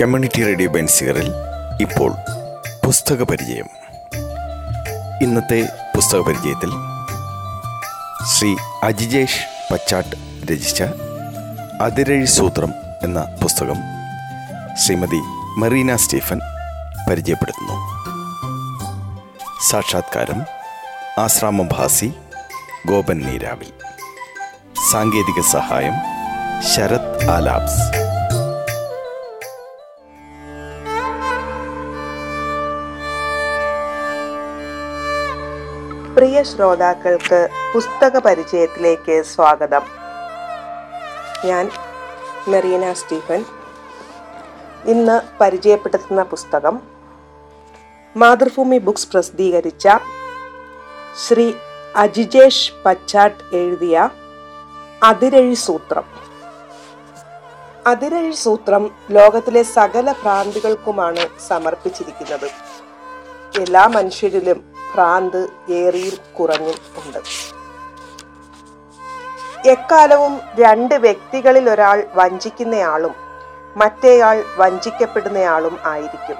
Community radio ബെൻസിയറിൽ ഇപ്പോൾ പുസ്തക പരിചയം. ഇന്നത്തെ പുസ്തക പരിചയത്തിൽ ശ്രീ അജിജേഷ് പച്ചാട്ട് രചിച്ച അതിരഴി സൂത്രം എന്ന പുസ്തകം ശ്രീമതി മെറീന സ്റ്റീഫൻ പരിചയപ്പെടുത്തുന്നു. സാക്ഷാത്കാരം ആശ്രാമഭാസി ഗോപൻ നീരാവിൽ സാങ്കേതിക സഹായം ശരത് ആലാബ്സ്. പ്രിയ ശ്രോതാക്കൾക്ക് പുസ്തക പരിചയത്തിലേക്ക് സ്വാഗതം. ഞാൻ മെറീന സ്റ്റീഫൻ. ഇന്ന് പരിചയപ്പെടുത്തുന്ന പുസ്തകം മാതൃഭൂമി ബുക്സ് പ്രസിദ്ധീകരിച്ച ശ്രീ അജിജേഷ് പച്ചാട്ട് എഴുതിയ അതിരഴി സൂത്രം. അതിരഴി സൂത്രം ലോകത്തിലെ സകല ഭ്രാന്തികൾക്കുമാണ് സമർപ്പിച്ചിരിക്കുന്നത്. എല്ലാ മനുഷ്യരിലും ഭ്രാന്ത് ഏറിയും കുറഞ്ഞും ഉണ്ട്. എക്കാലവും രണ്ട് വ്യക്തികളിൽ ഒരാൾ വഞ്ചിക്കുന്നയാളും മറ്റേയാൾ വഞ്ചിക്കപ്പെടുന്നയാളും ആയിരിക്കും.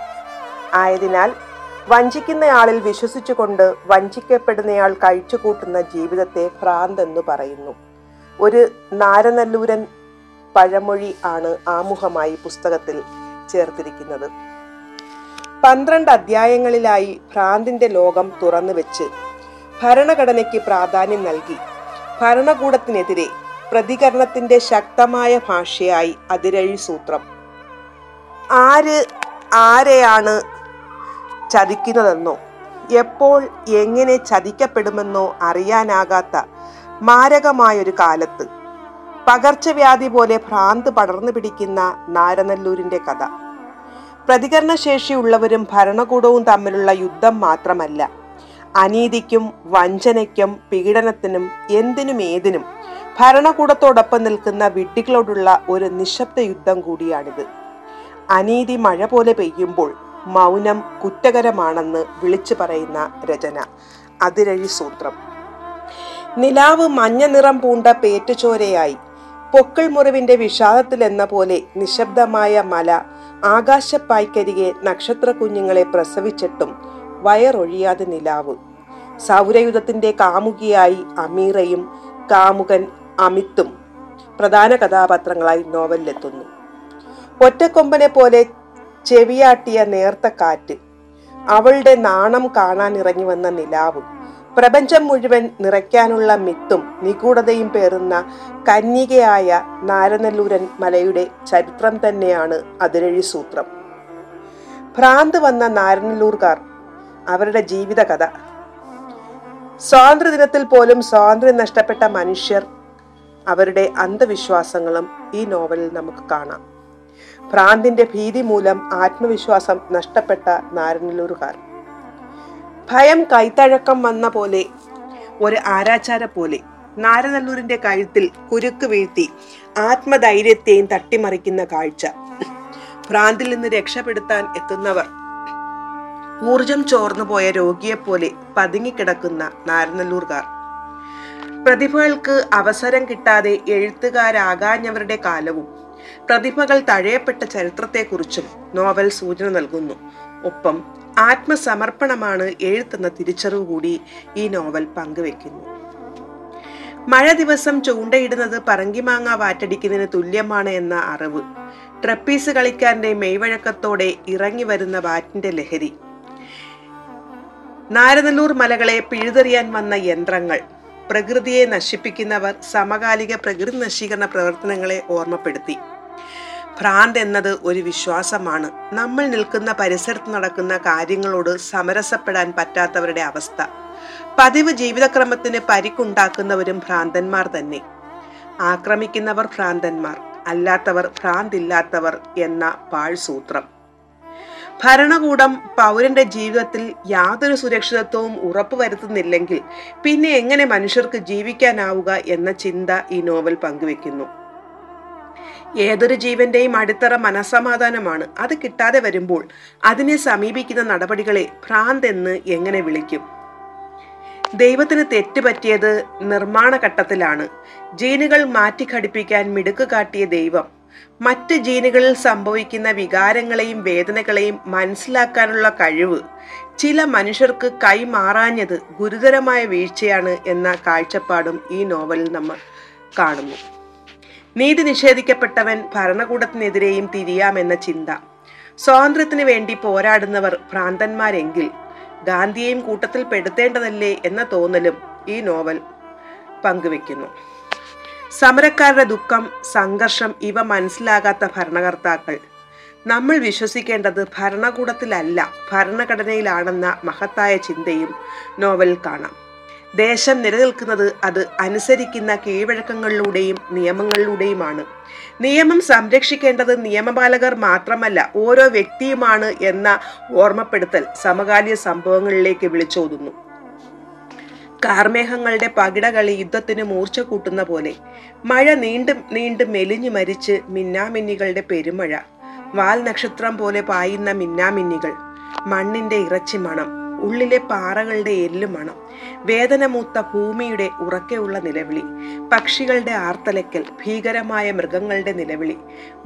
ആയതിനാൽ വഞ്ചിക്കുന്നയാളിൽ വിശ്വസിച്ചുകൊണ്ട് വഞ്ചിക്കപ്പെടുന്നയാൾ കഴിച്ചുകൂട്ടുന്ന ജീവിതത്തെ ഭ്രാന്ത് എന്ന് പറയുന്നു. ഒരു നാരനല്ലൂരൻ പഴമൊഴി ആണ് ആമുഖമായി പുസ്തകത്തിൽ ചേർത്തിരിക്കുന്നത്. പന്ത്രണ്ട് അധ്യായങ്ങളിലായി ഭ്രാന്തിന്റെ ലോകം തുറന്നു വെച്ച് ഭരണഘടനയ്ക്ക് പ്രാധാന്യം നൽകി. ഭരണകൂടത്തിനെതിരെ പ്രതികരണത്തിന്റെ ശക്തമായ ഭാഷയായി അതിരഴി സൂത്രം. ആര് ആരെയാണ് ചതിക്കുന്നതെന്നോ എപ്പോൾ എങ്ങനെ ചതിക്കപ്പെടുമെന്നോ അറിയാനാകാത്ത മാരകമായൊരു കാലത്ത് പകർച്ചവ്യാധി പോലെ ഭ്രാന്ത് പടർന്നു പിടിക്കുന്ന നാരനല്ലൂരിന്റെ കഥ. പ്രതികരണശേഷിയുള്ളവരും ഭരണകൂടവും തമ്മിലുള്ള യുദ്ധം മാത്രമല്ല. അനീതിക്കും വഞ്ചനയ്ക്കും പീഡനത്തിനും എന്തിനും ഏതിനും ഭരണകൂടത്തോടൊപ്പം നിൽക്കുന്ന വിഡ്ഢികളോടുള്ള ഒരു നിശബ്ദ യുദ്ധം കൂടിയാണിത്. അനീതി മഴ പോലെ പെയ്യുമ്പോൾ മൗനം കുറ്റകരമാണെന്ന് വിളിച്ചു പറയുന്ന രചന. അതിരഴി സൂത്രം. നിലാവ് മഞ്ഞ നിറം പൂണ്ട പേറ്റുചോരയായി. പൊക്കിൾ മുറിവിന്റെ വിഷാദത്തിൽ എന്ന പോലെ നിശബ്ദമായ മല ആകാശപ്പായ്ക്കരികെ നക്ഷത്ര കുഞ്ഞുങ്ങളെ പ്രസവിച്ചിട്ടും വയറൊഴിയാതെ നിലാവ്. സൗരയുധത്തിന്റെ കാമുകിയായി അമീറയും കാമുകൻ അമിത്തും പ്രധാന കഥാപാത്രങ്ങളായി നോവലിലെത്തുന്നു. ഒറ്റക്കൊമ്പനെ പോലെ ചെവിയാട്ടിയ നേർത്ത കാറ്റ് അവളുടെ നാണം കാണാൻ ഇറങ്ങി വന്ന നിലാവ് പ്രപഞ്ചം മുഴുവൻ നിറയ്ക്കാനുള്ള മിത്തും നിഗൂഢതയും പേറുന്ന കന്യകയായ നാരനല്ലൂരൻ മലയുടെ ചരിത്രം തന്നെയാണ് അതിരഴി സൂത്രം. ഭ്രാന്ത് വന്ന നാരനല്ലൂർക്കാർ അവരുടെ ജീവിതകഥ. സ്വാതന്ത്ര്യദിനത്തിൽ പോലും സ്വാതന്ത്ര്യം നഷ്ടപ്പെട്ട മനുഷ്യർ അവരുടെ അന്ധവിശ്വാസങ്ങളും ഈ നോവലിൽ നമുക്ക് കാണാം. ഭ്രാന്തിന്റെ ഭീതി മൂലം ആത്മവിശ്വാസം നഷ്ടപ്പെട്ട നാരനല്ലൂർക്കാർ. ഭയം കൈത്തഴക്കം വന്ന പോലെ ഒരു ആരാചാര പോലെ നാരനല്ലൂരിന്റെ കഴുത്തിൽ കുരുക്ക് വീഴ്ത്തി ആത്മധൈര്യത്തെയും തട്ടിമറിക്കുന്ന കാഴ്ച. ഭ്രാന്തിൽ നിന്ന് രക്ഷപ്പെടുത്താൻ എത്തുന്നവർ. ഊർജം ചോർന്നുപോയ രോഗിയെപ്പോലെ പതുങ്ങിക്കിടക്കുന്ന നാരനല്ലൂർകാർ. പ്രതിഭകൾക്ക് അവസരം കിട്ടാതെ എഴുത്തുകാരാകാഞ്ഞവരുടെ കാലവും പ്രതിഭകൾ തഴയപ്പെട്ട ചരിത്രത്തെക്കുറിച്ചും നോവൽ സൂചന നൽകുന്നു. ഒപ്പം ആത്മസമർപ്പണമാണ് എഴുത്തെന്ന തിരിച്ചറിവ് കൂടി ഈ നോവൽ പങ്കുവെക്കുന്നു. മഴ ദിവസം ചൂണ്ടയിടുന്നത് പറങ്കിമാങ്ങ വാറ്റടിക്കുന്നതിന് തുല്യമാണ് എന്ന അറിവ്. ട്രപ്പീസ് കളിക്കാരന്റെ മെയ്വഴക്കത്തോടെ ഇറങ്ങി വരുന്ന വാറ്റിന്റെ ലഹരി. നാരനല്ലൂർ മലകളെ പിഴുതെറിയാൻ വന്ന യന്ത്രങ്ങൾ. പ്രകൃതിയെ നശിപ്പിക്കുന്നവർ സമകാലിക പ്രകൃതി നശീകരണ പ്രവർത്തനങ്ങളെ ഓർമ്മപ്പെടുത്തി. ഭ്രാന്ത് എന്നത് ഒരു വിശ്വാസമാണ്. നമ്മൾ നിൽക്കുന്ന പരിസരത്ത് നടക്കുന്ന കാര്യങ്ങളോട് സമരസപ്പെടാൻ പറ്റാത്തവരുടെ അവസ്ഥ. പതിവ് ജീവിതക്രമത്തിന് പരിക്കുണ്ടാക്കുന്നവരും ഭ്രാന്തന്മാർ തന്നെ. ആക്രമിക്കുന്നവർ ഭ്രാന്തന്മാർ അല്ലാത്തവർ ഭ്രാന്തില്ലാത്തവർ എന്ന പാഴ്സൂത്രം. ഭരണകൂടം പൗരന്റെ ജീവിതത്തിൽ യാതൊരു സുരക്ഷിതത്വവും ഉറപ്പുവരുത്തുന്നില്ലെങ്കിൽ പിന്നെ എങ്ങനെ മനുഷ്യർക്ക് ജീവിക്കാനാവുക എന്ന ചിന്ത ഈ നോവൽ പങ്കുവെക്കുന്നു. ഏതൊരു ജീവന്റെയും അടിത്തറ മനസമാധാനമാണ് അത് കിട്ടാതെ വരുമ്പോൾ അതിനെ സമീപിക്കുന്ന നടപടികളെ ഭ്രാന്ത് എന്ന് എങ്ങനെ വിളിക്കും? ദൈവത്തിന് തെറ്റ് പറ്റിയത് നിർമ്മാണ ഘട്ടത്തിലാണ്. ജീനുകൾ മാറ്റിഘടിപ്പിക്കാൻ മിടുക്ക് കാട്ടിയ ദൈവം. മറ്റ് ജീനുകളിൽ സംഭവിക്കുന്ന വികാരങ്ങളെയും വേദനകളെയും മനസ്സിലാക്കാനുള്ള കഴിവ്. ചില മനുഷ്യർക്ക് കൈമാറാഞ്ഞത് ഗുരുതരമായ വീഴ്ചയാണ് എന്ന കാഴ്ചപ്പാടും ഈ നോവലിൽ നമ്മൾ കാണുന്നു. നീതി നിഷേധിക്കപ്പെട്ടവൻ ഭരണകൂടത്തിനെതിരെയും തിരിയാമെന്ന ചിന്ത. സ്വാതന്ത്ര്യത്തിന് വേണ്ടി പോരാടുന്നവർ ഭ്രാന്തന്മാരെങ്കിൽ ഗാന്ധിയെയും കൂട്ടത്തിൽ പെടുത്തേണ്ടതല്ലേ എന്ന തോന്നലും ഈ നോവൽ പങ്കുവെക്കുന്നു. സമരക്കാരുടെ ദുഃഖം സംഘർഷം ഇവ മനസ്സിലാകാത്ത ഭരണകർത്താക്കൾ. നമ്മൾ വിശ്വസിക്കേണ്ടത് ഭരണകൂടത്തിലല്ല ഭരണഘടനയിലാണെന്ന മഹത്തായ ചിന്തയും നോവലിൽ കാണാം. ദേശം നിലനിൽക്കുന്നത് അത് അനുസരിക്കുന്ന കീഴ്വഴക്കങ്ങളിലൂടെയും നിയമങ്ങളിലൂടെയുമാണ്. നിയമം സംരക്ഷിക്കേണ്ടത് നിയമപാലകർ മാത്രമല്ല ഓരോ വ്യക്തിയുമാണ് എന്ന ഓർമ്മപ്പെടുത്തൽ സമകാലിക സംഭവങ്ങളിലേക്ക് വിളിച്ചോതുന്നു. കാർമേഹങ്ങളുടെ പകിടകളി യുദ്ധത്തിന് മൂർച്ച കൂട്ടുന്ന പോലെ മഴ നീണ്ടും നീണ്ടും മെലിഞ്ഞു മരിച്ച് മിന്നാമിന്നികളുടെ പെരുമഴ വാൽ നക്ഷത്രം പോലെ പായുന്ന മിന്നാമിന്നികൾ മണ്ണിന്റെ ഇറച്ചി മണം ഉള്ളിലെ പാറകളുടെ എല്ലുമണം വേദനമൂത്ത ഭൂമിയുടെ ഉറക്കെയുള്ള നിലവിളി. പക്ഷികളുടെ ആർത്തലക്കൽ ഭീകരമായ മൃഗങ്ങളുടെ നിലവിളി.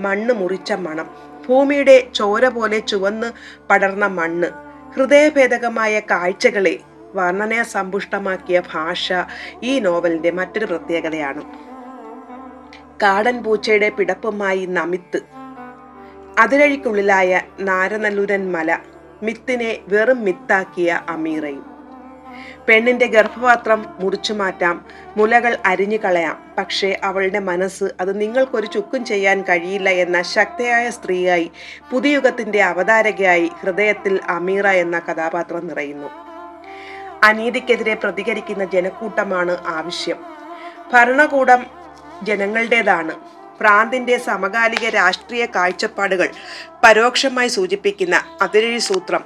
മണ്ണ് മുറിച്ച മണം. ഭൂമിയുടെ ചോര പോലെ ചുവന്ന് പടർന്ന മണ്ണ്. ഹൃദയഭേദകമായ കാഴ്ചകളെ വർണന സമ്പുഷ്ടമാക്കിയ ഭാഷ ഈ നോവലിന്റെ മറ്റൊരു പ്രത്യേകതയാണ്. കാടൻ പൂച്ചയുടെ പിടപ്പുമായി നമിത്ത്. അതിരഴിക്കുള്ളിലായ നാരനല്ലൂരൻ മല. മിത്തിനെ വെറും മിത്താക്കിയ അമീറയും. പെണ്ണിന്റെ ഗർഭപാത്രം മുറിച്ചു മാറ്റാം മുലകൾ അരിഞ്ഞു കളയാം. പക്ഷേ അവളുടെ മനസ്സ് അത് നിങ്ങൾക്കൊരു ചുക്കും ചെയ്യാൻ കഴിയില്ല എന്ന ശക്തയായ സ്ത്രീയായി പുതിയുഗത്തിന്റെ അവതാരകയായി ഹൃദയത്തിൽ അമീറ എന്ന കഥാപാത്രം നിറയുന്നു. അനീതിക്കെതിരെ പ്രതികരിക്കുന്ന ജനക്കൂട്ടമാണ് ആവശ്യം. ഭരണകൂടം ജനങ്ങളുടേതാണ്. പ്രാന്തിന്റെ സമകാലിക രാഷ്ട്രീയ കാഴ്ചപ്പാടുകൾ പരോക്ഷമായി സൂചിപ്പിക്കുന്ന അതിരഴി സൂത്രം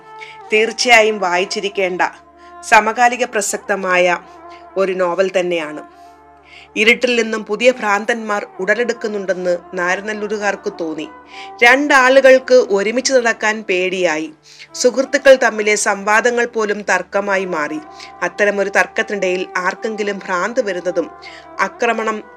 തീർച്ചയായും വായിച്ചിരിക്കേണ്ട സമകാലിക പ്രസക്തമായ ഒരു നോവൽ തന്നെയാണ്. ഇരുട്ടിൽ നിന്നും പുതിയ ഭ്രാന്തന്മാർ ഉടലെടുക്കുന്നുണ്ടെന്ന് നാരനല്ലൂരുകാർക്ക് തോന്നി. രണ്ടാളുകൾക്ക് ഒരുമിച്ച് നടക്കാൻ പേടിയായി. സുഹൃത്തുക്കൾ തമ്മിലെ സംവാദങ്ങൾ പോലും തർക്കമായി മാറി. അത്തരമൊരു തർക്കത്തിനിടയിൽ ആർക്കെങ്കിലും ഭ്രാന്ത് വരുന്നതും ആക്രമണം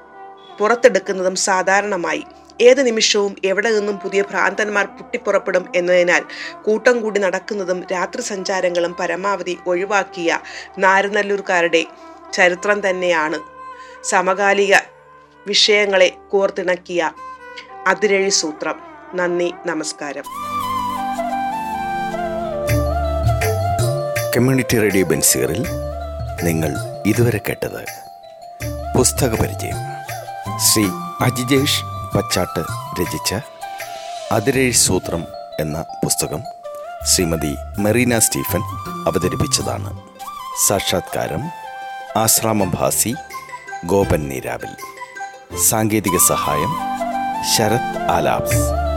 പുറത്തെടുക്കുന്നതും സാധാരണമായി. ഏത് നിമിഷവും എവിടെ നിന്നും പുതിയ ഭ്രാന്തന്മാർ പൊട്ടിപ്പുറപ്പെടും എന്നതിനാൽ കൂട്ടം കൂടി നടക്കുന്നതും രാത്രി സഞ്ചാരങ്ങളും പരമാവധി ഒഴിവാക്കിയ നാരനല്ലൂർക്കാരുടെ ചരിത്രം തന്നെയാണ്. സമകാലിക വിഷയങ്ങളെ കോർത്തിണക്കിയ അതിരഴി സൂത്രം. നന്ദി നമസ്കാരം. കമ്മ്യൂണിറ്റി റേഡിയോ ബെൻസിയറിൽ നിങ്ങൾ ഇതുവരെ കേട്ടത് പുസ്തക പരിചയം. ശ്രീ അജിജേഷ് പച്ചാട്ട് രചിച്ച അതിരേഴ് സൂത്രം എന്ന പുസ്തകം ശ്രീമതി മെറീന സ്റ്റീഫൻ അവതരിപ്പിച്ചതാണ്. സാക്ഷാത്കാരം ആശ്രാമം ഭാസി ഗോപൻ നീരാവിൽ. സാങ്കേതിക സഹായം ശരത് ആലാബ്സ്.